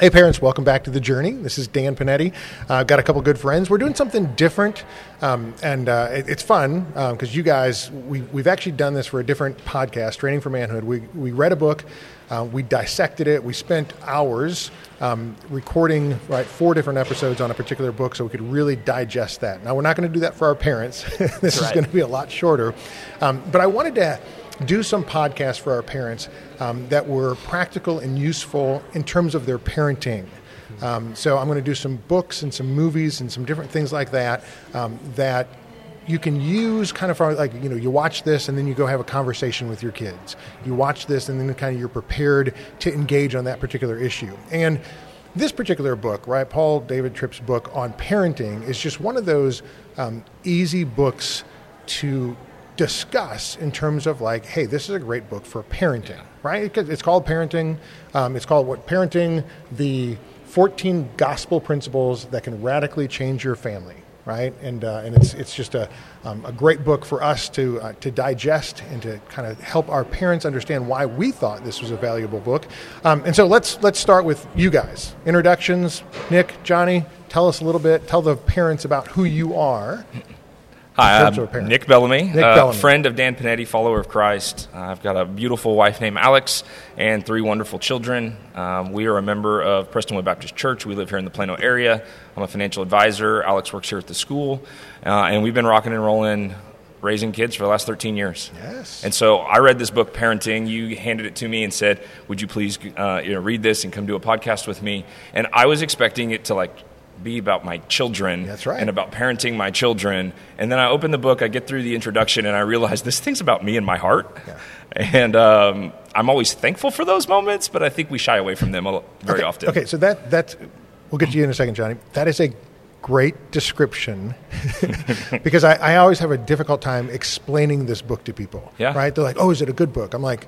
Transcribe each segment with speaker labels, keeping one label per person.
Speaker 1: Hey, parents, welcome back to The Journey. This is Dan Panetti. Uh, I've got a couple good friends. We're doing something different, um, and uh, it, it's fun because um, you guys, we, we've actually done this for a different podcast, Training for Manhood. We, we read a book, uh, we dissected it, we spent hours um, recording right four different episodes on a particular book so we could really digest that. Now, we're not going to do that for our parents. this
Speaker 2: right.
Speaker 1: is going to be a lot shorter. Um, but I wanted to do some podcasts for our parents um, that were practical and useful in terms of their parenting. Um, so I'm going to do some books and some movies and some different things like that um, that you can use kind of for, like you know you watch this and then you go have a conversation with your kids. You watch this and then kind of you're prepared to engage on that particular issue. And this particular book, right, Paul David Tripp's book on parenting, is just one of those um, easy books to discuss in terms of like, hey, this is a great book for parenting, right? It's called Parenting. Um, it's called what? Parenting, the 14 gospel principles that can radically change your family, right? And, uh, and it's, it's just a, um, a great book for us to, uh, to digest and to kind of help our parents understand why we thought this was a valuable book. Um, and so let's, let's start with you guys. Introductions, Nick, Johnny, tell us a little bit, tell the parents about who you are
Speaker 2: Hi, I'm Nick Bellamy,
Speaker 1: Nick uh, Bellamy,
Speaker 2: friend of Dan Panetti, follower of Christ. Uh, I've got a beautiful wife named Alex and three wonderful children. Um, we are a member of Prestonwood Baptist Church. We live here in the Plano area. I'm a financial advisor. Alex works here at the school, uh, and we've been rocking and rolling raising kids for the last 13 years.
Speaker 1: Yes.
Speaker 2: And so I read this book, Parenting. You handed it to me and said, "Would you please, uh, you know, read this and come do a podcast with me?" And I was expecting it to like be about my children
Speaker 1: That's right.
Speaker 2: and about parenting my children. And then I open the book, I get through the introduction, and I realize this thing's about me and my heart.
Speaker 1: Yeah.
Speaker 2: And um, I'm always thankful for those moments, but I think we shy away from them very
Speaker 1: okay.
Speaker 2: often.
Speaker 1: Okay, so that that's we'll get to you in a second, Johnny. That is a great description because I, I always have a difficult time explaining this book to people.
Speaker 2: Yeah.
Speaker 1: Right? They're like, "Oh, is it a good book?" I'm like,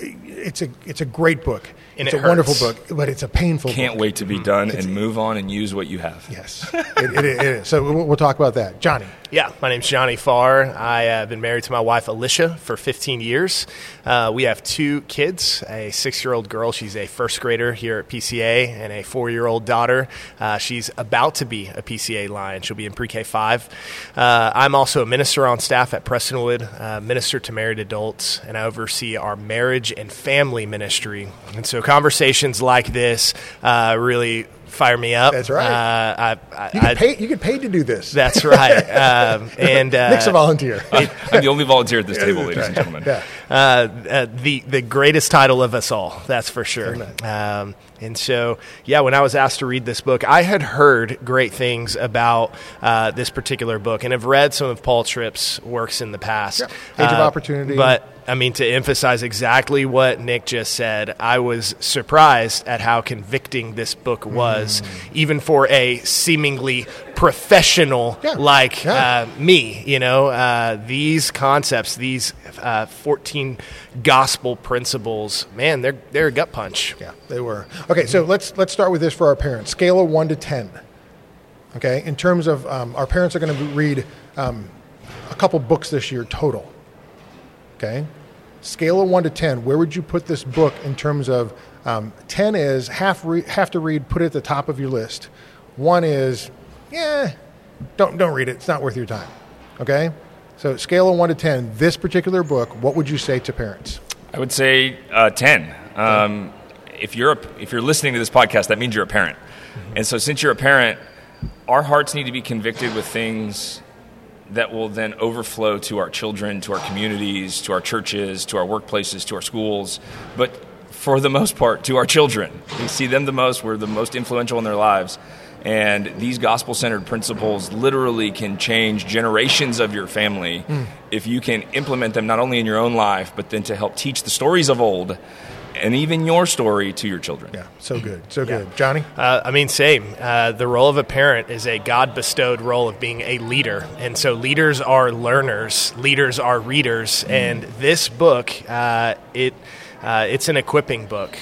Speaker 1: "It's a it's a great book."
Speaker 2: And
Speaker 1: it's
Speaker 2: it
Speaker 1: a wonderful book, but it's a painful.
Speaker 2: Can't
Speaker 1: book.
Speaker 2: wait to be hmm. done and move on and use what you have.
Speaker 1: Yes, it, it, it is. So we'll, we'll talk about that, Johnny.
Speaker 3: Yeah, my name's Johnny Farr. I have been married to my wife Alicia for 15 years. Uh, we have two kids: a six-year-old girl, she's a first grader here at PCA, and a four-year-old daughter. Uh, she's about to be a PCA Lion. She'll be in pre-K five. Uh, I'm also a minister on staff at Prestonwood, uh, minister to married adults, and I oversee our marriage and family ministry. And so conversations like this uh, really fire me up.
Speaker 1: That's right.
Speaker 3: Uh, I, I,
Speaker 1: you, get paid, you get paid to do this.
Speaker 3: That's right. um, and uh,
Speaker 1: Nick's a volunteer.
Speaker 2: I'm the only volunteer at this table, ladies and gentlemen.
Speaker 1: Yeah.
Speaker 3: Uh, uh, the the greatest title of us all. That's for sure. Um, and so, yeah, when I was asked to read this book, I had heard great things about uh, this particular book and have read some of Paul Tripp's works in the past.
Speaker 1: Yeah. Age of
Speaker 3: Uh,
Speaker 1: Opportunity.
Speaker 3: But I mean, to emphasize exactly what Nick just said, I was surprised at how convicting this book was,
Speaker 1: Mm.
Speaker 3: even for a seemingly professional
Speaker 1: Yeah.
Speaker 3: like
Speaker 1: Yeah.
Speaker 3: uh, me. You know, uh, these concepts, these uh, 14 gospel principles, man, they're, they're a gut punch.
Speaker 1: Yeah, they were. Okay, so let's let's start with this for our parents. Scale of one to ten. Okay, in terms of um, our parents are going to read um, a couple books this year total. Okay, scale of one to ten. Where would you put this book in terms of um, ten is half re- have to read, put it at the top of your list. One is, yeah, don't don't read it. It's not worth your time. Okay, so scale of one to ten. This particular book, what would you say to parents?
Speaker 2: I would say uh, 10. Um, if, you're a, if you're listening to this podcast, that means you're a parent. Mm-hmm. And so, since you're a parent, our hearts need to be convicted with things that will then overflow to our children, to our communities, to our churches, to our workplaces, to our schools. But for the most part, to our children. We see them the most, we're the most influential in their lives. And these gospel centered principles literally can change generations of your family hmm. if you can implement them not only in your own life, but then to help teach the stories of old and even your story to your children.
Speaker 1: Yeah, so good, so good, Johnny.
Speaker 3: Uh, I mean, same. Uh, the role of a parent is a God bestowed role of being a leader. And so leaders are learners, leaders are readers. And this book, uh, it, uh, it's an equipping book.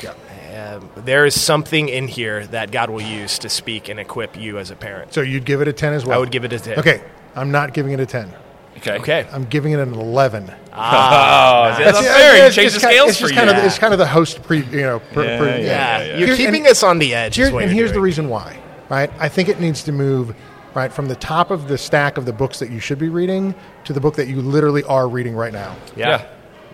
Speaker 3: Um, there is something in here that God will use to speak and equip you as a parent.
Speaker 1: So you'd give it a ten as well.
Speaker 3: I would give it a 10.
Speaker 1: Okay, I'm not giving it a ten.
Speaker 2: Okay.
Speaker 3: Okay.
Speaker 1: I'm giving it an eleven.
Speaker 2: Oh, that's
Speaker 1: Yeah,
Speaker 2: fair.
Speaker 1: yeah,
Speaker 2: You change the scales
Speaker 1: it's
Speaker 2: for you.
Speaker 1: kind of the, it's kind of the host pre, you know. Pre,
Speaker 2: Yeah,
Speaker 1: pre-
Speaker 2: yeah,
Speaker 3: Yeah,
Speaker 2: yeah.
Speaker 3: you're
Speaker 1: Here-
Speaker 3: keeping
Speaker 1: and-
Speaker 3: us on the edge.
Speaker 1: Here-
Speaker 3: is what
Speaker 1: and
Speaker 3: you're
Speaker 1: here's the reason why, right? I think it needs to move right from the top of the stack of the books that you should be reading to the book that you literally are reading right now.
Speaker 3: Yeah.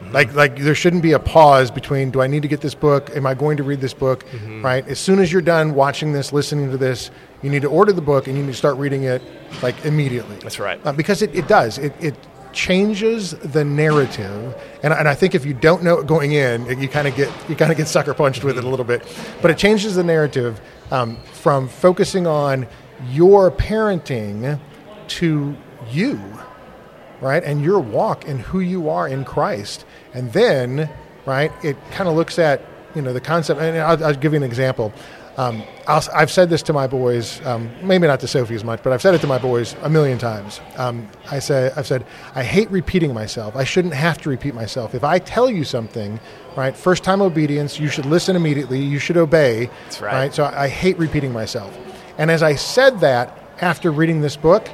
Speaker 2: yeah.
Speaker 1: Like, like there shouldn't be a pause between do I need to get this book? Am I going to read this book?
Speaker 3: Mm-hmm.
Speaker 1: Right? As soon as you're done watching this, listening to this, you need to order the book and you need to start reading it like immediately.
Speaker 3: That's right.
Speaker 1: Uh, because it, it does. It, it changes the narrative, and, and I think if you don't know it going in, you kind of get you kind of get sucker punched with it a little bit. But it changes the narrative um, from focusing on your parenting to you right? And your walk and who you are in Christ. And then, right, it kind of looks at, you know, the concept. And I'll, I'll give you an example. Um, I'll, I've said this to my boys, um, maybe not to Sophie as much, but I've said it to my boys a million times. Um, I say, I've said, I hate repeating myself. I shouldn't have to repeat myself. If I tell you something, right, first time obedience, you should listen immediately. You should obey.
Speaker 3: That's right. right?
Speaker 1: So I, I hate repeating myself. And as I said that after reading this book,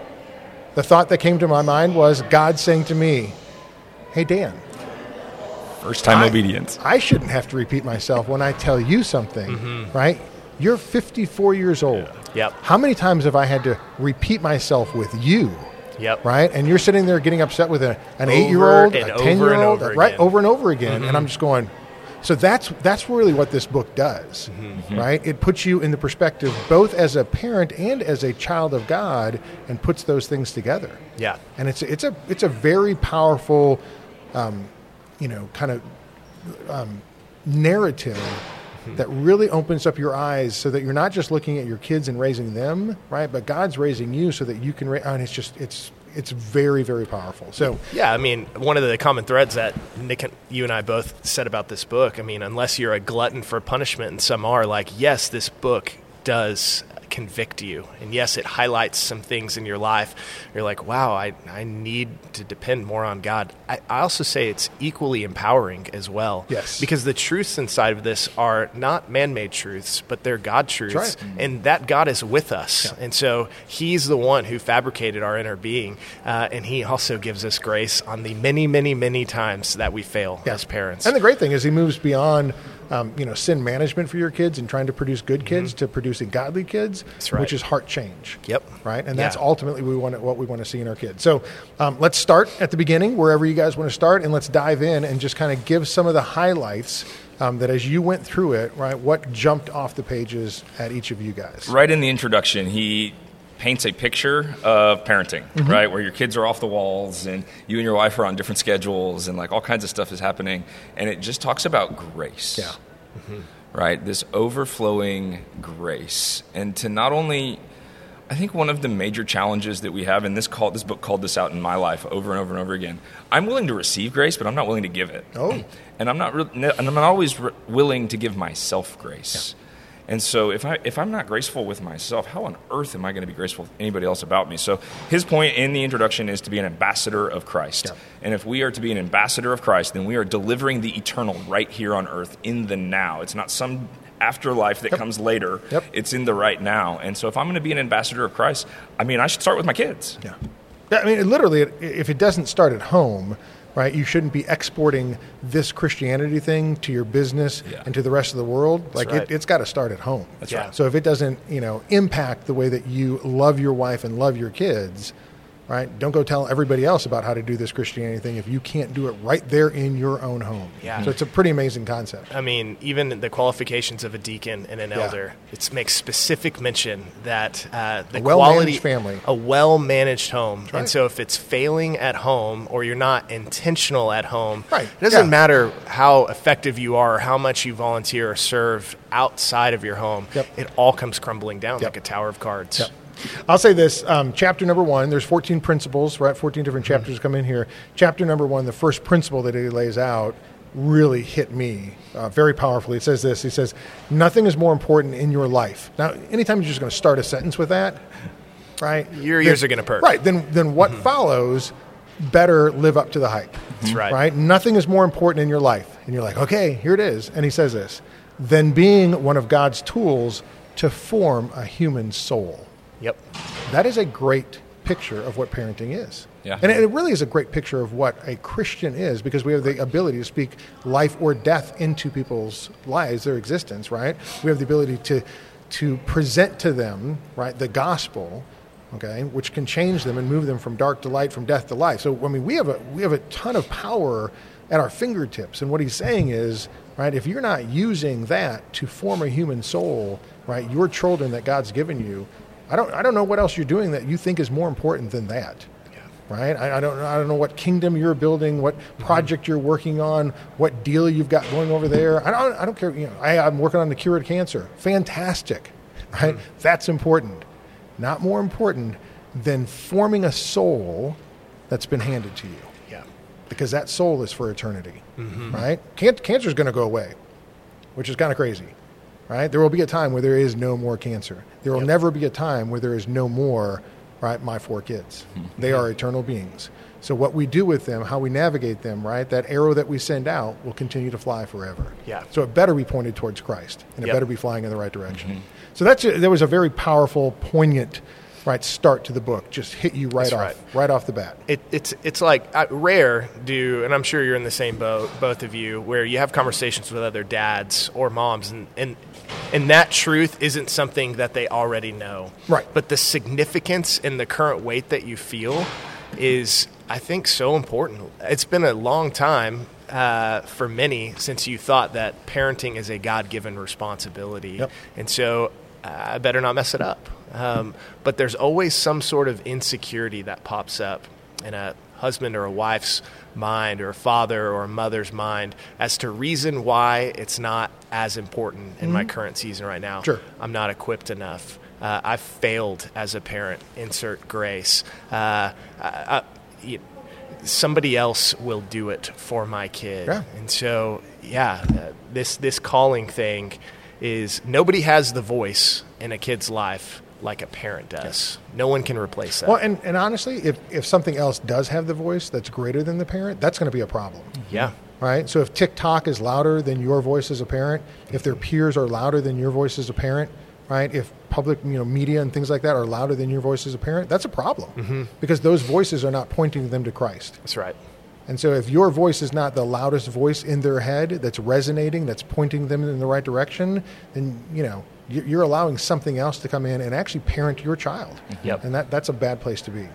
Speaker 1: the thought that came to my mind was God saying to me, Hey, Dan,
Speaker 2: First time
Speaker 1: I-
Speaker 2: obedience.
Speaker 1: I shouldn't have to repeat myself when I tell you something, right? You're 54 years old.
Speaker 3: Yep.
Speaker 1: How many times have I had to repeat myself with you?
Speaker 3: Yep.
Speaker 1: Right? And you're sitting there getting upset with a, an eight year old, a 10 year old, right?
Speaker 3: again.
Speaker 1: Over and over again. And I'm just going, so that's, that's really what this book does, right? It puts you in the perspective both as a parent and as a child of God and puts those things together
Speaker 3: Yeah.
Speaker 1: and it's it's a it's a very powerful, um, you know, kind of um, narrative Hmm. that really opens up your eyes so that you're not just looking at your kids and raising them, right? But God's raising you so that you can. Ra- and it's just it's it's very very powerful. So
Speaker 3: Yeah, I mean, one of the common threads that Nick, and you and I both said about this book. I mean, unless you're a glutton for punishment, and some are, like, yes, this book does convict you, and yes, it highlights some things in your life. You're like, wow, I, I need to depend more on God. I, I also say it's equally empowering as well.
Speaker 1: Yes.
Speaker 3: because the truths inside of this are not man-made truths, but they're God truths,
Speaker 1: right.
Speaker 3: and that God is with us, and so He's the one who fabricated our inner being, uh, and He also gives us grace on the many, many, many times that we fail as parents.
Speaker 1: And the great thing is, he moves beyond, um, you know, sin management for your kids and trying to produce good kids to producing godly kids,
Speaker 3: Mm-hmm. Right.
Speaker 1: which is heart change.
Speaker 3: Yep.
Speaker 1: Right, and that's ultimately we want what we want to see in our kids. So um, let's start at the beginning, wherever you guys want to start, and let's dive in and just kind of give some of the highlights um, that as you went through it, right, what jumped off the pages at each of you guys.
Speaker 2: Right in the introduction, he paints a picture of parenting, mm-hmm. right, where your kids are off the walls and you and your wife are on different schedules and like all kinds of stuff is happening, and it just talks about grace.
Speaker 1: Yeah. Mm-hmm.
Speaker 2: right? This overflowing grace, and to not only, I think one of the major challenges that we have, and this call, this book called this out in my life over and over and over again. I'm willing to receive grace, but I'm not willing to give it.
Speaker 1: Oh.
Speaker 2: and I'm not, re- and I'm not always re- willing to give myself grace. And so, if I if I'm not graceful with myself, how on earth am I going to be graceful with anybody else about me? So, his point in the introduction is to be an ambassador of Christ.
Speaker 1: Yeah.
Speaker 2: And if we are to be an ambassador of Christ, then we are delivering the eternal right here on earth in the now. It's not some afterlife that comes later.
Speaker 1: Yep.
Speaker 2: It's in the right now. And so if I'm going to be an ambassador of Christ, I mean, I should start with my kids.
Speaker 1: Yeah. Yeah, I mean, literally, if it doesn't start at home, right, you shouldn't be exporting this Christianity thing to your business
Speaker 2: Yeah.
Speaker 1: and to the rest of the world. like,
Speaker 3: right.
Speaker 1: it, it's got to start at home.
Speaker 2: That's
Speaker 3: Yeah.
Speaker 2: right.
Speaker 1: So if it doesn't, you know, impact the way that you love your wife and love your kids, right, don't go tell everybody else about how to do this Christianity thing if you can't do it right there in your own home.
Speaker 3: Yeah.
Speaker 1: So it's a pretty amazing concept.
Speaker 3: I mean, even the qualifications of a deacon and an
Speaker 1: Yeah.
Speaker 3: elder, it makes specific mention that uh, the
Speaker 1: A well-managed
Speaker 3: quality,
Speaker 1: family.
Speaker 3: a well-managed home,
Speaker 1: right.
Speaker 3: and so if it's failing at home or you're not intentional at home,
Speaker 1: Right,
Speaker 3: it doesn't
Speaker 1: yeah.
Speaker 3: matter how effective you are or how much you volunteer or serve outside of your home.
Speaker 1: Yep.
Speaker 3: It all comes crumbling down
Speaker 1: Yep.
Speaker 3: like a tower of cards.
Speaker 1: Yep. I'll say this: um, chapter number one. There's 14 principles, right? 14 different chapters come in here. Chapter number one, the first principle that he lays out, really hit me uh, very powerfully. It says this He says, Nothing is more important in your life. Now, anytime you're just going to start a sentence with that, right?
Speaker 3: Your ears are gonna perk.
Speaker 1: Right. Then, then what follows better live up to the hype.
Speaker 3: That's right.
Speaker 1: Right? Nothing is more important in your life. And you're like, okay, here it is. And he says this than being one of God's tools to form a human soul.
Speaker 3: Yep.
Speaker 1: That is a great picture of what parenting is.
Speaker 2: Yeah.
Speaker 1: And it really is a great picture of what a Christian is because we have the ability to speak life or death into people's lives, their existence, right? We have the ability to to present to them, right, the gospel, okay, which can change them and move them from dark to light, from death to life. So I mean, we have a we have a ton of power at our fingertips. And what he's saying is, right, if you're not using that to form a human soul, right, your children that God's given you, I don't I don't know what else you're doing that you think is more important than that right? I, I, don't I don't know what kingdom you're building, what mm-hmm. project you're working on, what deal you've got going over there. I don't I don't care. You know, I, I'm working on the cure of cancer. Fantastic, right? Mm-hmm. That's important. Not more important than forming a soul that's been handed to you,
Speaker 3: Yeah.
Speaker 1: because that soul is for eternity, mm-hmm. right? Can- cancer is going to go away, which is kind of crazy. Right? There will be a time where there is no more cancer. There will never be a time where there is no more right? My four kids. Hmm. They are eternal beings. So what we do with them, how we navigate them, right? That arrow that we send out will continue to fly forever.
Speaker 3: Yeah.
Speaker 1: So it better be pointed towards Christ, and it
Speaker 3: Yep.
Speaker 1: better be flying in the right direction. Mm-hmm. So that's a, that was a very powerful, poignant, right start to the book. Just hit you right
Speaker 3: That's
Speaker 1: off,
Speaker 3: right.
Speaker 1: right off the bat.
Speaker 3: It, it's it's like uh, rare do, and I'm sure you're in the same boat, both of you, where you have conversations with other dads or moms, and and and that truth isn't something that they already know,
Speaker 1: Right.
Speaker 3: But the significance and the current weight that you feel is, I think, so important. It's been a long time. Uh, for many, since you thought that parenting is a God-given responsibility,
Speaker 1: Yep.
Speaker 3: and so uh, I better not mess it up. Um, but there's always some sort of insecurity that pops up in a husband or a wife's mind, or a father or a mother's mind, as to reason why it's not as important in my current season right now.
Speaker 1: Sure.
Speaker 3: I'm not equipped enough. Uh, I've failed as a parent. Insert grace. Uh, I, I, somebody else will do it for my kid.
Speaker 1: Yeah.
Speaker 3: And so, yeah, uh, this this calling thing is nobody has the voice in a kid's life like a parent does. No one can replace that.
Speaker 1: Well, and, and honestly, if, if something else does have the voice that's greater than the parent, that's going to be a problem.
Speaker 3: yeah.
Speaker 1: right? So if TikTok is louder than your voice as a parent, if their peers are louder than your voice as a parent, right? If public, you know, media and things like that are louder than your voice as a parent, that's a problem mm-hmm. because those voices are not pointing them to Christ.
Speaker 3: That's right.
Speaker 1: And so if your voice is not the loudest voice in their head that's resonating, that's pointing them in the right direction, then, you know, you're allowing something else to come in and actually parent your child.
Speaker 3: Yep.
Speaker 1: And that, that's a bad place to be.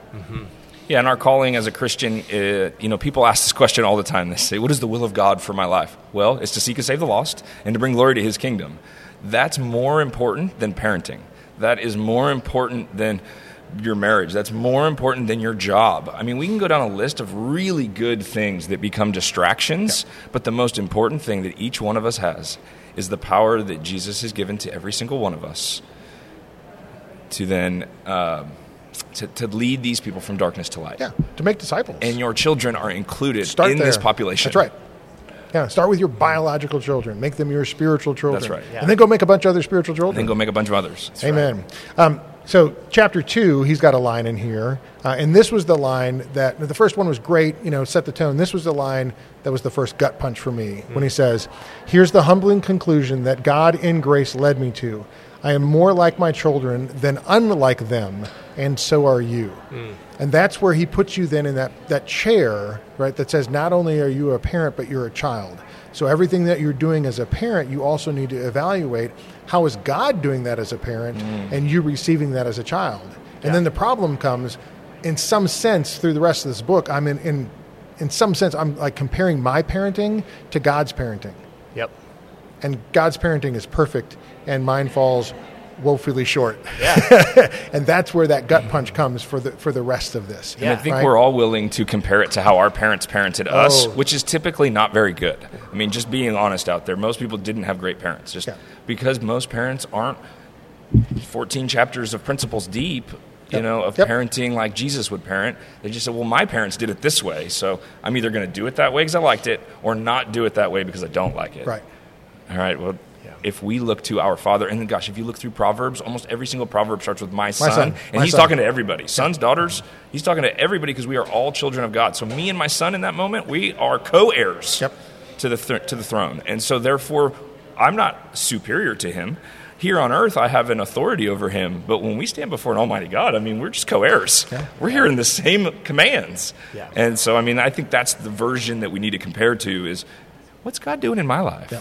Speaker 2: Yeah, and our calling as a Christian, uh, you know, people ask this question all the time. They say, What is the will of God for my life? Well, it's to seek and save the lost and to bring glory to his kingdom. That's more important than parenting. That is more important than your marriage. That's more important than your job. I mean, we can go down a list of really good things that become distractions, but the most important thing that each one of us has is the power that Jesus has given to every single one of us to then. Uh, to, to lead these people from darkness to light
Speaker 1: Yeah. To make disciples.
Speaker 2: and your children are included
Speaker 1: Start
Speaker 2: in
Speaker 1: there.
Speaker 2: this population.
Speaker 1: That's right. Yeah, start with your biological children. Make them your spiritual children.
Speaker 2: That's right.
Speaker 1: And then go make a bunch of other spiritual
Speaker 2: And
Speaker 1: children.
Speaker 2: then go make a bunch of others.
Speaker 1: Amen. Um, so, chapter two, he's got a line in here, uh, and this was the line that the first one was great. You know, set the tone. This was the line that was the first gut punch for me when he says, "Here's the humbling conclusion that God in grace led me to. I am more like my children than unlike them, and so are you." And that's where he puts you then in that that chair, right? That says not only are you a parent, but you're a child. So everything that you're doing as a parent, you also need to evaluate how is God doing that as a parent mm. and you receiving that as a child. And then the problem comes in some sense through the rest of this book, I'm in, in in some sense I'm like comparing my parenting to God's parenting.
Speaker 3: Yep.
Speaker 1: And God's parenting is perfect and mine falls woefully short.
Speaker 3: Yeah.
Speaker 1: and that's where that gut punch comes for the for the rest of this.
Speaker 2: And I think
Speaker 1: Right?
Speaker 2: we're all willing to compare it to how our parents parented us,
Speaker 1: Oh.
Speaker 2: which is typically not very good. I mean, just being honest out there, most people didn't have great parents. Just
Speaker 1: Yeah.
Speaker 2: because most parents aren't 14 chapters of principles deep, you
Speaker 1: Yep.
Speaker 2: know, of
Speaker 1: Yep.
Speaker 2: parenting like Jesus would parent. They just said, well, my parents did it this way, so I'm either going to do it that way because I liked it, or not do it that way because I don't like it.
Speaker 1: Right.
Speaker 2: All right. Well, if we look to our Father, and then gosh, if you look through Proverbs, almost every single proverb starts with "my son,",
Speaker 1: son.
Speaker 2: and
Speaker 1: My
Speaker 2: he's
Speaker 1: son.
Speaker 2: talking to everybody, sons, daughters. He's talking to everybody because we are all children of God. So me and my son, in that moment, we are co-heirs
Speaker 1: Yep.
Speaker 2: to the th- to the throne, and so therefore, I'm not superior to him. Here on earth, I have an authority over him, but when we stand before an Almighty God, I mean, we're just co-heirs. We're hearing the same commands,
Speaker 3: Yeah.
Speaker 2: and so I mean, I think that's the version that we need to compare to is. What's God doing in my life?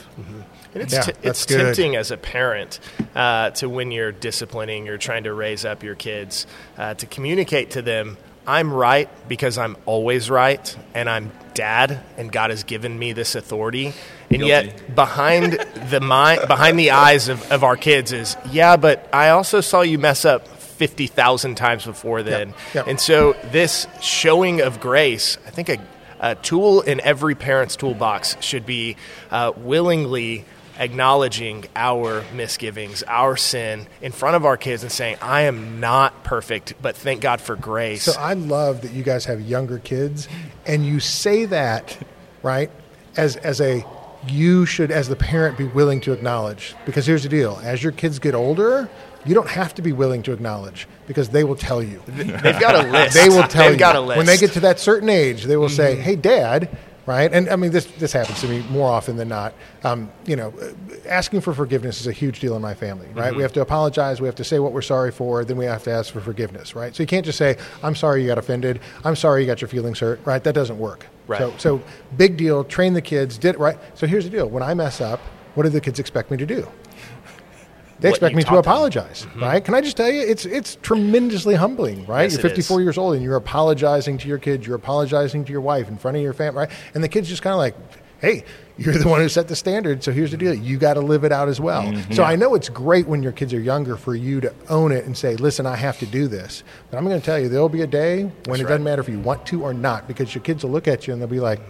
Speaker 3: And it's,
Speaker 1: Yeah,
Speaker 3: t- it's
Speaker 1: good.
Speaker 3: tempting as a parent uh, to when you're disciplining, you're trying to raise up your kids, uh, to communicate to them, I'm right because I'm always right, and I'm dad, and God has given me this authority. And
Speaker 2: Guilty.
Speaker 3: yet, behind the mind, behind the eyes of, of our kids is, yeah, but I also saw you mess up fifty thousand times before then.
Speaker 1: Yep.
Speaker 3: And so, this showing of grace, I think a, a tool in every parent's toolbox should be uh, willingly acknowledging our misgivings, our sin in front of our kids and saying, I am not perfect, but thank God for grace.
Speaker 1: So I love that you guys have younger kids, and you say that, right, as as a you should, as the parent, be willing to acknowledge. Because here's the deal: as your kids get older, you don't have to be willing to acknowledge because they will tell you.
Speaker 3: They've got a list.
Speaker 1: They will tell
Speaker 3: They've
Speaker 1: you
Speaker 3: got a list.
Speaker 1: when they get to that certain age. They will say, "Hey, Dad." Right, and I mean this. This happens to me more often than not. Um, you know, asking for forgiveness is a huge deal in my family. Right, we have to apologize. We have to say what we're sorry for. Then we have to ask for forgiveness. Right, so you can't just say, "I'm sorry you got offended." "I'm sorry you got your feelings hurt." Right, that doesn't work.
Speaker 3: Right.
Speaker 1: So, so big deal. Train the kids. Did right. So here's the deal. When I mess up, what do the kids expect me to do? They expect me to
Speaker 3: them. Mm-hmm.
Speaker 1: apologize, right? Can I just tell you, it's it's tremendously humbling, right?
Speaker 3: Yes,
Speaker 1: you're 54 years old and you're apologizing to your kids, you're apologizing to your wife in front of your family, right? And the kids just kind of like, hey, you're the one who set the standard, so here's the deal: you got to live it out as well.
Speaker 3: Mm-hmm.
Speaker 1: So I know it's great when your kids are younger for you to own it and say, listen, I have to do this. But I'm going to tell you, there'll be a day when it
Speaker 3: right.
Speaker 1: doesn't matter if you want to or not, because your kids will look at you and they'll be like,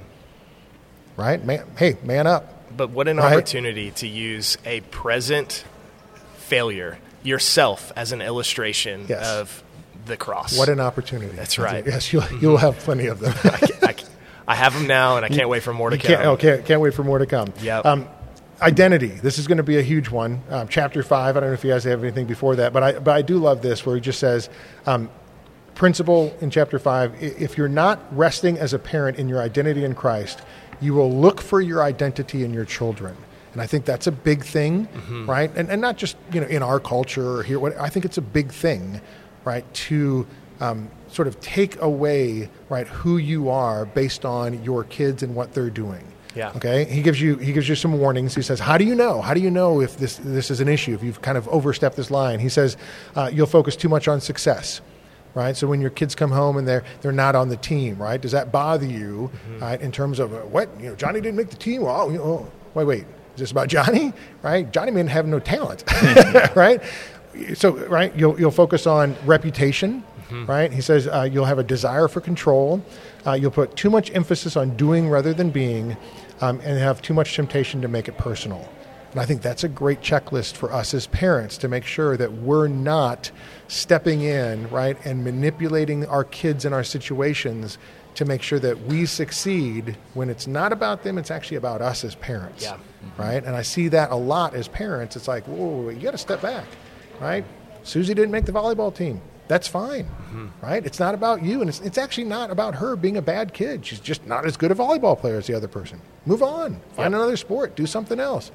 Speaker 1: right, man, hey, man up.
Speaker 3: But what an
Speaker 1: Right?
Speaker 3: opportunity to use a present failure yourself as an illustration
Speaker 1: Yes.
Speaker 3: of the cross.
Speaker 1: What an opportunity!
Speaker 3: That's right.
Speaker 1: Yes, you'll, you'll have plenty of them.
Speaker 3: I, ca- I ca- I have them now, and I can't wait for more to
Speaker 1: You
Speaker 3: come.
Speaker 1: can't, oh, can't, can't wait for more to come.
Speaker 3: Yep.
Speaker 1: Um, identity. This is going to be a huge one. Um, chapter five. I don't know if you guys have anything before that, but I, but I do love this where he just says, um, principle in chapter five if you're not resting as a parent in your identity in Christ, you will look for your identity in your children. And I think that's a big thing, right? And, and not just you know in our culture or here. What I think it's a big thing, right? To um, sort of take away right who you are based on your kids and what they're doing.
Speaker 3: Yeah.
Speaker 1: Okay. He gives you he gives you some warnings. He says, "How do you know? How do you know if this this is an issue? If you've kind of overstepped this line?" He says, uh, "You'll focus too much on success." Right, so when your kids come home and they're they're not on the team, right? Does that bother you, right? In terms of uh, what you know, Johnny didn't make the team. Well, you know, wait, wait, this about Johnny? Right? Johnny may have no talent, right? So, right, you'll you'll focus on reputation, right? He says uh, you'll have a desire for control. Uh, you'll put too much emphasis on doing rather than being, um, and have too much temptation to make it personal. And I think that's a great checklist for us as parents to make sure that we're not stepping in, right, and manipulating our kids and our situations to make sure that we succeed when it's not about them, it's actually about us as parents.
Speaker 3: Yeah. Mm-hmm.
Speaker 1: Right? And I see that a lot as parents. It's like, whoa, you got to step back, right? Susie didn't make the volleyball team. That's fine, mm-hmm. right? It's not about you, and it's, it's actually not about her being a bad kid. She's just not as good a volleyball player as the other person. Move on, find
Speaker 3: Yep.
Speaker 1: another sport, do something else,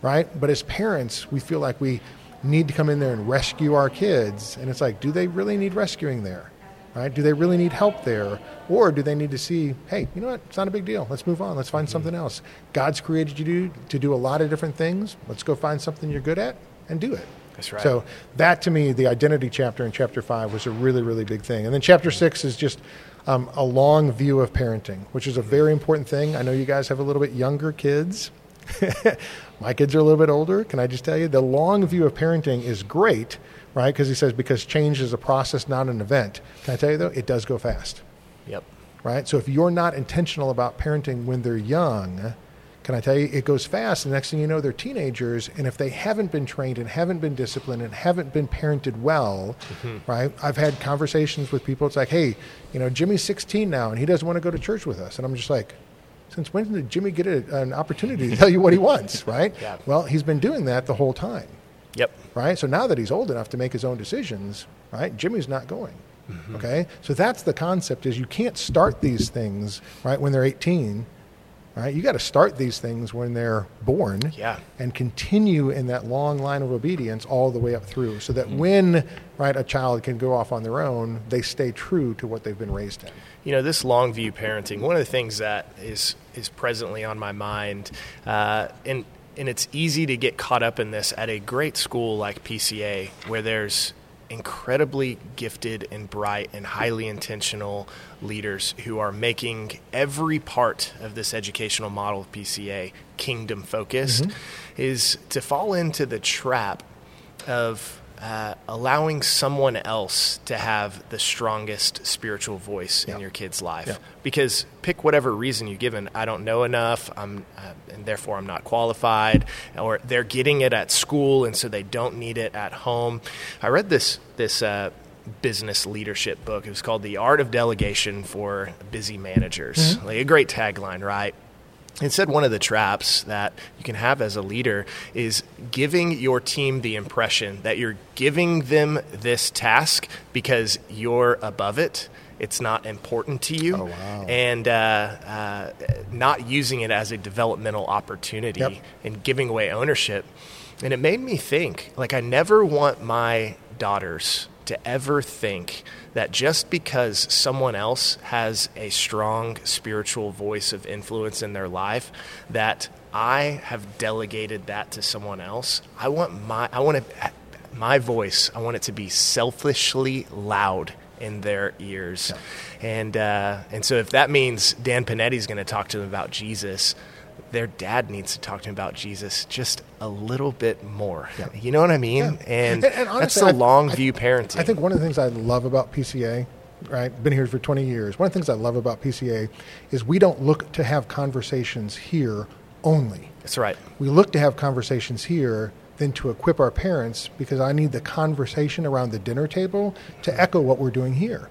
Speaker 1: right? But as parents, we feel like we need to come in there and rescue our kids, and it's like, do they really need rescuing there? Right? Do they really need help there? Or do they need to see, hey, you know what? It's not a big deal. Let's move on. Let's find mm-hmm. something else. God's created you to, to do a lot of different things. Let's go find something you're good at and do it.
Speaker 3: That's right.
Speaker 1: So that to me, the identity chapter in chapter five was a really, really big thing. And then chapter mm-hmm. six is just um, a long view of parenting, which is a very mm-hmm. important thing. I know you guys have a little bit younger kids. My kids are a little bit older. Can I just tell you, the long view of parenting is great, right? Because he says, because change is a process, not an event. Can I tell you, though, it does go fast
Speaker 3: Yep.
Speaker 1: right? So if you're not intentional about parenting when they're young, can I tell you, it goes fast. The next thing you know, they're teenagers, and if they haven't been trained and haven't been disciplined and haven't been parented well, mm-hmm. right? I've had conversations with people. It's like, hey, you know, Jimmy's 16 now, and he doesn't want to go to church with us, and I'm just like, since when did Jimmy get a, an opportunity to tell you what he wants, right?
Speaker 3: yeah.
Speaker 1: Well, he's been doing that the whole time.
Speaker 3: Yep.
Speaker 1: Right. So now that he's old enough to make his own decisions, right? Jimmy's not going. Mm-hmm. Okay. So that's the concept: is you can't start these things right when they're 18 right? You got to start these things when they're born
Speaker 3: yeah.
Speaker 1: and continue in that long line of obedience all the way up through so that mm-hmm. when right a child can go off on their own, they stay true to what they've been raised in.
Speaker 3: You know, this long view parenting, one of the things that is is presently on my mind uh, and and it's easy to get caught up in this at a great school like PCA where there's incredibly gifted and bright and highly intentional leaders who are making every part of this educational model of PCA kingdom focused mm-hmm. is to fall into the trap of uh, allowing someone else to have the strongest spiritual voice yeah. in your kid's life. Yeah. Because pick whatever reason you given, I don't know enough, I'm, uh, and therefore I'm not qualified, or they're getting it at school and so they don't need it at home. I read this this. Uh, business leadership book. It was called The Art of Delegation for Busy Managers. Mm-hmm. Like a great tagline, right? Said one of the traps that you can have as a leader is giving your team the impression that you're giving them this task because you're above it. It's not important to you,
Speaker 1: oh, wow.
Speaker 3: and uh, uh, not using it as a developmental opportunity yep. and giving away ownership. And it made me think like, I never want my daughters to ever think that just because someone else has a strong spiritual voice of influence in their life, that I have delegated that to someone else. I want my I want to my voice. I want it to be selfishly loud in their ears, yeah. and uh, and so if that means Dan Panetti is going to talk to them about Jesus, their dad needs to talk to him about Jesus just a little bit more. Yeah. You know what I mean? Yeah. And, and, and honestly, that's the long I, view parenting.
Speaker 1: I think one of the things I love about PCA, right? Been here for 20 years. One of the things I love about PCA is we don't look to have conversations here only.
Speaker 3: That's right.
Speaker 1: We look to have conversations here than to equip our parents because I need the conversation around the dinner table to mm-hmm. echo what we're doing here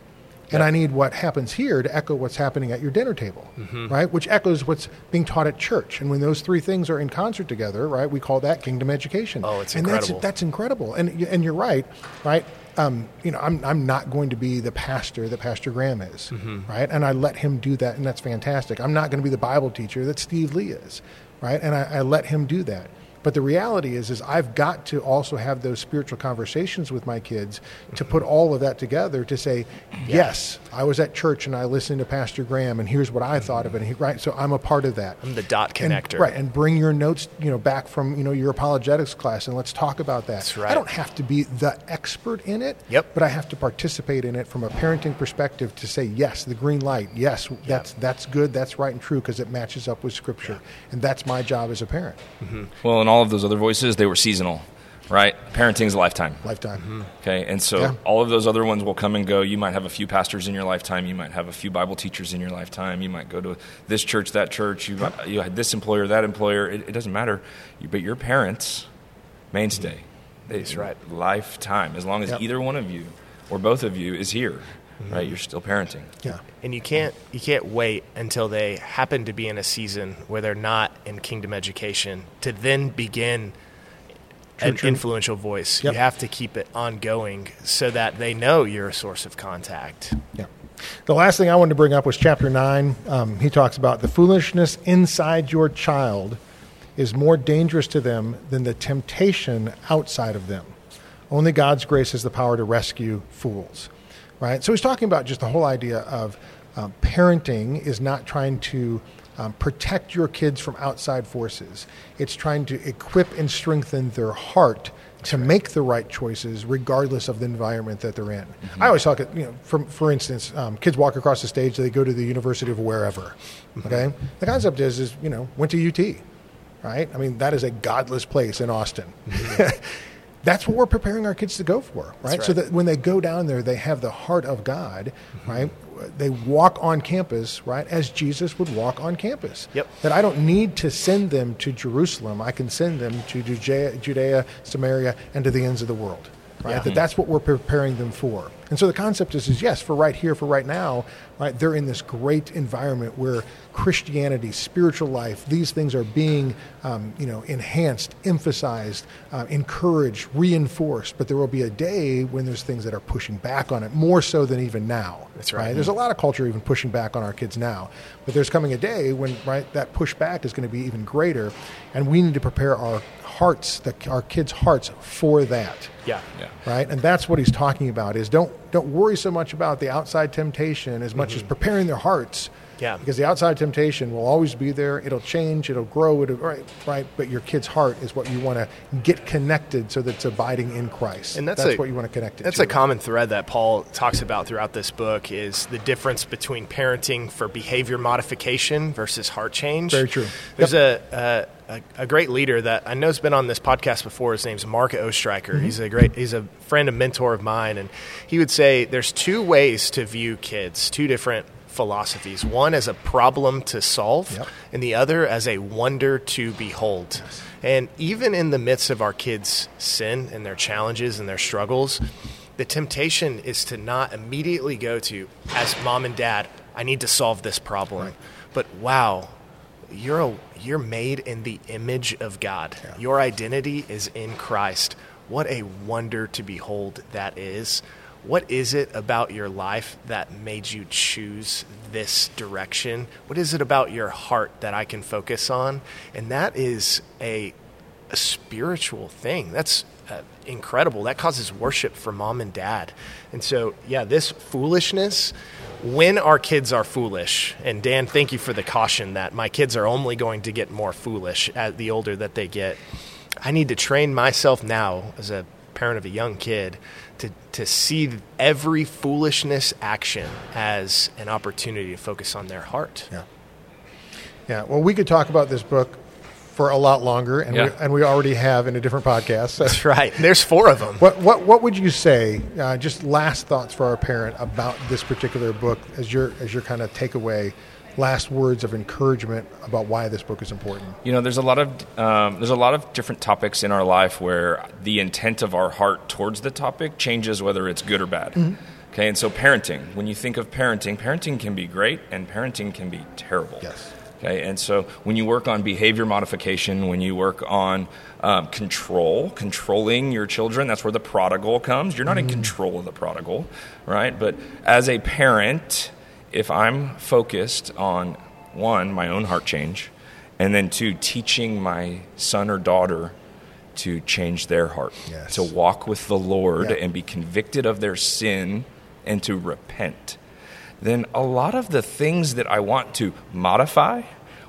Speaker 1: and I need what happens here to echo what's happening at your dinner table, mm-hmm. right? Which echoes what's being taught at church. And when those three things are in concert together, right, we call that kingdom education.
Speaker 3: Oh, it's
Speaker 1: and
Speaker 3: incredible.
Speaker 1: That's, that's incredible. And and you're right, right? Um, you know, I'm I'm not going to be the pastor that Pastor Graham is, mm-hmm. right? And I let him do that, and that's fantastic. I'm not going to be the Bible teacher that Steve Lee is, right? And I, I let him do that. But the reality is, is I've got to also have those spiritual conversations with my kids to put all of that together to say, yes, I was at church and I listened to Pastor Graham, and here's what I thought of it. He, right, so I'm a part of that.
Speaker 3: I'm the dot connector.
Speaker 1: And, right, and bring your notes, you know, back from you know your apologetics class, and let's talk about that.
Speaker 3: That's right.
Speaker 1: I don't have to be the expert in it.
Speaker 3: Yep.
Speaker 1: But I have to participate in it from a parenting perspective to say, yes, the green light, yes, yep. that's that's good, that's right and true because it matches up with Scripture, and that's my job as a parent.
Speaker 2: Mm-hmm. Well, and all of those other voices, they were seasonal right? Parenting is a lifetime.
Speaker 1: Lifetime. Mm-hmm.
Speaker 2: Okay, and so yeah. all of those other ones will come and go. You might have a few pastors in your lifetime. You might have a few Bible teachers in your lifetime. You might go to this church, that church. You might, you had this employer, that employer. It, it doesn't matter. But your parents, mainstay.
Speaker 3: Mm-hmm. That's right.
Speaker 2: Lifetime. As long as yep. either one of you or both of you is here. Mm-hmm. Right, you're still parenting.
Speaker 1: Yeah,
Speaker 3: and you can't you can't wait until they happen to be in a season where they're not in kingdom education to then begin true, an true. influential voice. Yep. You have to keep it ongoing so that they know you're a source of contact.
Speaker 1: Yeah. The last thing I wanted to bring up was chapter 9. Um, he talks about the foolishness inside your child is more dangerous to them than the temptation outside of them. Only God's grace has the power to rescue fools. Right? So he's talking about just the whole idea of um, parenting is not trying to um, protect your kids from outside forces. It's trying to equip and strengthen their heart to make the right choices regardless of the environment that they're in. Mm-hmm. I always talk, you know, for, for instance, um, kids walk across the stage, they go to the University of wherever. Mm-hmm. Okay? The concept is, is, you know, went to UT, right? I mean, that is a godless place in Austin. Mm-hmm. That's what we're preparing our kids to go for, right? right? So that when they go down there, they have the heart of God, mm-hmm. right? they walk on campus, right, as Jesus would walk on campus.
Speaker 3: Yep.
Speaker 1: That I don't need to send them to Jerusalem. I can send them to Judea, Judea Samaria, and to the ends of the world. Right.
Speaker 3: Yeah.
Speaker 1: That that's what we're preparing them for. And so the concept is, is yes, for right here, for right now, right, they're in this great environment where Christianity, spiritual life, these things are being, um, you know, enhanced, emphasized, uh, encouraged, reinforced. But there will be a day when there's things that are pushing back on it more so than even now.
Speaker 3: That's right.
Speaker 1: There's a lot of culture even pushing back on our kids now, but there's coming a day when right that pushback is going to be even greater, and we need to prepare our hearts, the, our kids' hearts, for that
Speaker 3: Yeah.
Speaker 2: Yeah.
Speaker 1: right and that's what he's talking about is don't don't worry so much about the outside temptation as much as mm-hmm. preparing their hearts
Speaker 3: Yeah.
Speaker 1: because the outside temptation will always be there it'll change it'll grow it'll right right but your kid's heart is what you want to get connected so that it's abiding in christ
Speaker 3: And that's,
Speaker 1: that's
Speaker 3: a,
Speaker 1: what you want to connect it
Speaker 3: That's
Speaker 1: to
Speaker 3: a common thread that Paul talks about throughout this book is the difference between parenting for behavior modification versus heart change.
Speaker 1: Very true.
Speaker 3: There's a, a a great leader that I know has been on this podcast before. His name's Mark Oestreicher.
Speaker 1: Mm-hmm.
Speaker 3: He's a great he's a friend and mentor of mine, and he would say there's two ways to view kids, two different philosophies. One as a problem to solve,
Speaker 1: Yep.
Speaker 3: and the other as a wonder to behold. And even in the midst of our kids' sin and their challenges and their struggles, the temptation is to not immediately go to, as mom and dad, I need to solve this problem. But wow, you're a, you're made in the image of God. Your identity is in Christ. What a wonder to behold that is. What is it about your life that made you choose this direction? What is it about your heart that I can focus on? And that is a, a spiritual thing. That's uh, incredible. That causes worship for mom and dad. And so, yeah, this foolishness, when our kids are foolish, and Dan, thank you for the caution that my kids are only going to get more foolish as the older that they get. I need to train myself now as a parent of a young kid to, to see every foolishness action as an opportunity to focus on their heart.
Speaker 1: yeah yeah well we could talk about this book for a lot longer and, we, and we already have in a different podcast
Speaker 3: That's right. There's four of them.
Speaker 1: What what what would you say? Uh, just last thoughts for our parent about this particular book as your as your kind of takeaway. Last words of encouragement about why this book is important.
Speaker 2: You know, there's a lot of um, there's a lot of different topics in our life where the intent of our heart towards the topic changes whether it's good or bad. Okay, and so parenting. When you think of parenting, parenting can be great and parenting can be terrible.
Speaker 1: Yes.
Speaker 2: Okay, and so when you work on behavior modification, when you work on um, control, controlling your children, that's where the prodigal comes. You're not in control of the prodigal, right? But as a parent, if I'm focused on one, my own heart change, and then two, teaching my son or daughter to change their heart,
Speaker 1: Yes.
Speaker 2: to walk with the Lord
Speaker 1: Yeah.
Speaker 2: and be convicted of their sin and to repent, then a lot of the things that I want to modify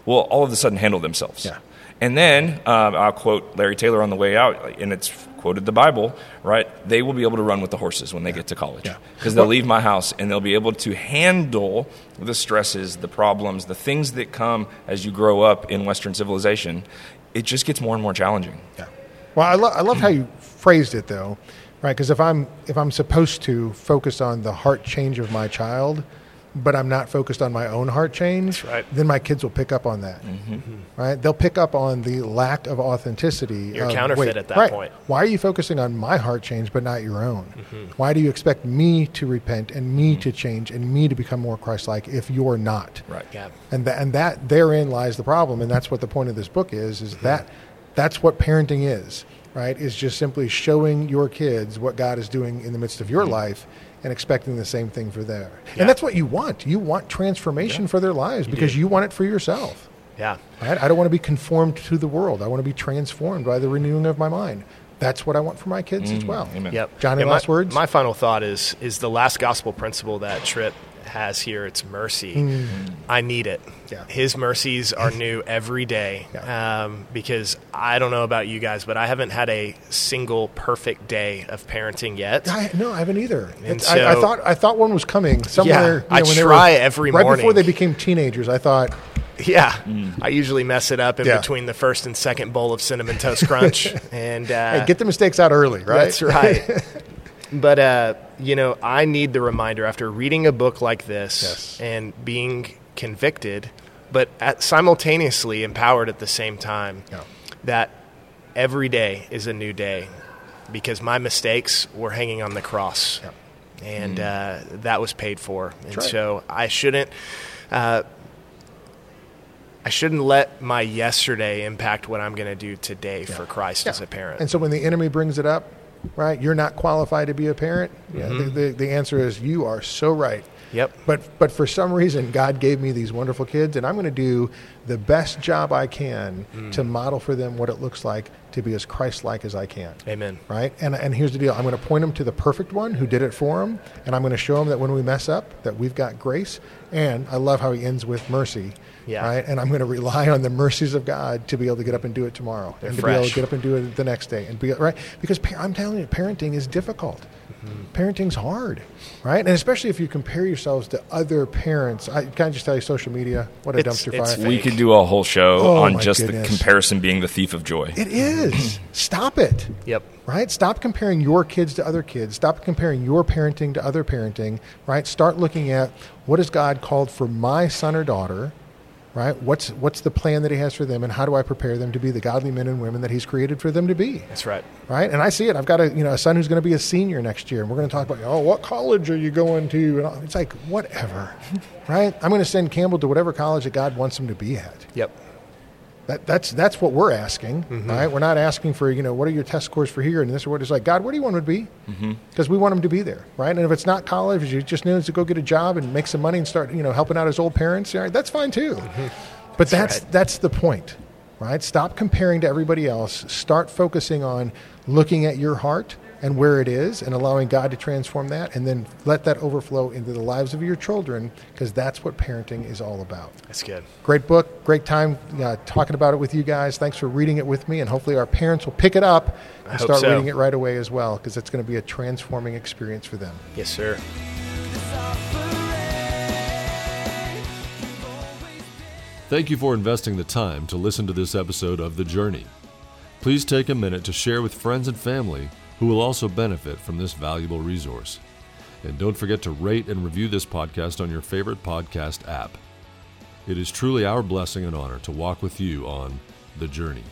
Speaker 2: will all of a sudden handle themselves.
Speaker 1: Yeah.
Speaker 2: And then um, I'll quote Larry Taylor on the way out, and it's quoted the Bible, right? They will be able to run with the horses when they get to college
Speaker 1: Yeah.
Speaker 2: because they'll leave my house and they'll be able to handle the stresses, the problems, the things that come as you grow up in Western civilization. It just gets more and more challenging.
Speaker 1: Yeah. Well, I, lo- I love how you phrased it though, right? Because if I'm if I'm supposed to focus on the heart change of my child, but I'm not focused on my own heart change,
Speaker 3: right.
Speaker 1: then my kids will pick up on that. Right? They'll pick up on the lack of authenticity.
Speaker 3: You're
Speaker 1: of,
Speaker 3: counterfeit
Speaker 1: wait,
Speaker 3: at that
Speaker 1: right,
Speaker 3: point.
Speaker 1: Why are you focusing on my heart change but not your own?
Speaker 3: Mm-hmm.
Speaker 1: Why do you expect me to repent and me to change and me to become more Christ-like if you're not?
Speaker 2: Right.
Speaker 3: Yeah.
Speaker 1: and that and that therein lies the problem and that's what the point of this book is is
Speaker 3: Mm-hmm.
Speaker 1: that that's what parenting is right is just simply showing your kids what god is doing in the midst of your life and expecting the same thing for them
Speaker 3: Mm-hmm. Yeah.
Speaker 1: and that's what you want you want transformation for their lives because
Speaker 3: do.
Speaker 1: you want it for yourself
Speaker 3: Yeah.
Speaker 1: right? i don't want to be conformed to the world i want to be transformed by the renewing of my mind that's what i want for my kids as well
Speaker 2: amen.
Speaker 3: Yep.
Speaker 1: John, any
Speaker 3: And
Speaker 1: last
Speaker 3: my,
Speaker 1: words?
Speaker 3: My final thought is is the last gospel principle that Tripp has here. It's mercy. I need it.
Speaker 1: Mm. Yeah.
Speaker 3: His mercies are new every day.
Speaker 1: Yeah.
Speaker 3: Um, because I don't know about you guys, but I haven't had a single perfect day of parenting yet.
Speaker 1: I, no, I haven't either.
Speaker 3: And
Speaker 1: It's- I, I thought I thought one was coming somewhere.
Speaker 3: I
Speaker 1: you know, when
Speaker 3: try
Speaker 1: were-
Speaker 3: every
Speaker 1: right before they became teenagers. I thought,
Speaker 3: Yeah, I usually mess it up in
Speaker 1: Yeah.
Speaker 3: between the first and second bowl of cinnamon toast crunch, and uh,
Speaker 1: hey, get the mistakes out early, right?
Speaker 3: That's right. but uh, you know, I need the reminder after reading a book like this
Speaker 1: Yes.
Speaker 3: and being convicted, but at, simultaneously empowered at the same time,
Speaker 1: Yeah.
Speaker 3: that every day is a new day because my mistakes were hanging on the cross.
Speaker 1: Yeah.
Speaker 3: And uh, that was paid for. And
Speaker 1: right.
Speaker 3: so I shouldn't. Uh, I shouldn't let my yesterday impact what I'm going to do today for Christ as a parent.
Speaker 1: And so when the enemy brings it up, right, you're not qualified to be a parent. Yeah, the, mm-hmm. the, the answer is you are so right.
Speaker 3: Yep.
Speaker 1: But but for some reason, God gave me these wonderful kids, and I'm going to do the best job I can mm. to model for them what it looks like to be as Christ-like as I can.
Speaker 3: Amen.
Speaker 1: Right? And and here's the deal: I'm going to point them to the perfect one who did it for them, and I'm going to show them that when we mess up, that we've got grace. And I love how he ends with mercy.
Speaker 3: Yeah.
Speaker 1: Right? And I'm going to rely on the mercies of God to be able to get up and do it tomorrow,
Speaker 3: They're
Speaker 1: and to be able to get up and do it the next day, and be right because pa- I'm telling you, parenting is difficult. Mm-hmm. Parenting's hard, right? And especially if you compare yourselves to other parents. I can I just tell you, social media, what a
Speaker 3: It's-
Speaker 1: dumpster
Speaker 3: it's
Speaker 1: fire.
Speaker 2: We could do a whole show
Speaker 1: Oh,
Speaker 2: on just
Speaker 1: goodness.
Speaker 2: the comparison being the thief of joy.
Speaker 1: It is. Stop it.
Speaker 3: Yep.
Speaker 1: Right? Stop comparing your kids to other kids. Stop comparing your parenting to other parenting. Right? Start looking at what has God called for my son or daughter. Right? What's what's the plan that He has for them, and how do I prepare them to be the godly men and women that He's created for them to be?
Speaker 3: That's right.
Speaker 1: right? And I see it. I've got a you know a son who's going to be a senior next year, and we're going to talk about oh, what college are you going to? And it's like whatever, right? I'm going to send Campbell to whatever college that God wants him to be at.
Speaker 3: Yep.
Speaker 1: That, that's that's what we're asking,
Speaker 2: Mm-hmm.
Speaker 1: right? We're not asking for you know what are your test scores for here and this or what. It's like God, what do you want him to be?
Speaker 2: Mm-hmm.
Speaker 1: Because we want him to be there, right? And if it's not college, he just needs to go get a job and make some money and start you know helping out his old parents. Right, that's fine too. But that's
Speaker 3: right.
Speaker 1: that's the point, right? Stop comparing to everybody else. Start focusing on looking at your heart and where it is, and allowing God to transform that, and then let that overflow into the lives of your children, because that's what parenting is all about.
Speaker 3: That's good.
Speaker 1: Great book, great time uh, talking about it with you guys. Thanks for reading it with me, and hopefully our parents will pick it up and start
Speaker 3: so.
Speaker 1: reading it right away as well, because it's going to be a transforming experience for them.
Speaker 3: Yes, sir.
Speaker 4: Thank you for investing the time to listen to this episode of The Journey. Please take a minute to share with friends and family who will also benefit from this valuable resource. And don't forget to rate and review this podcast on your favorite podcast app. It is truly our blessing and honor to walk with you on The Journey.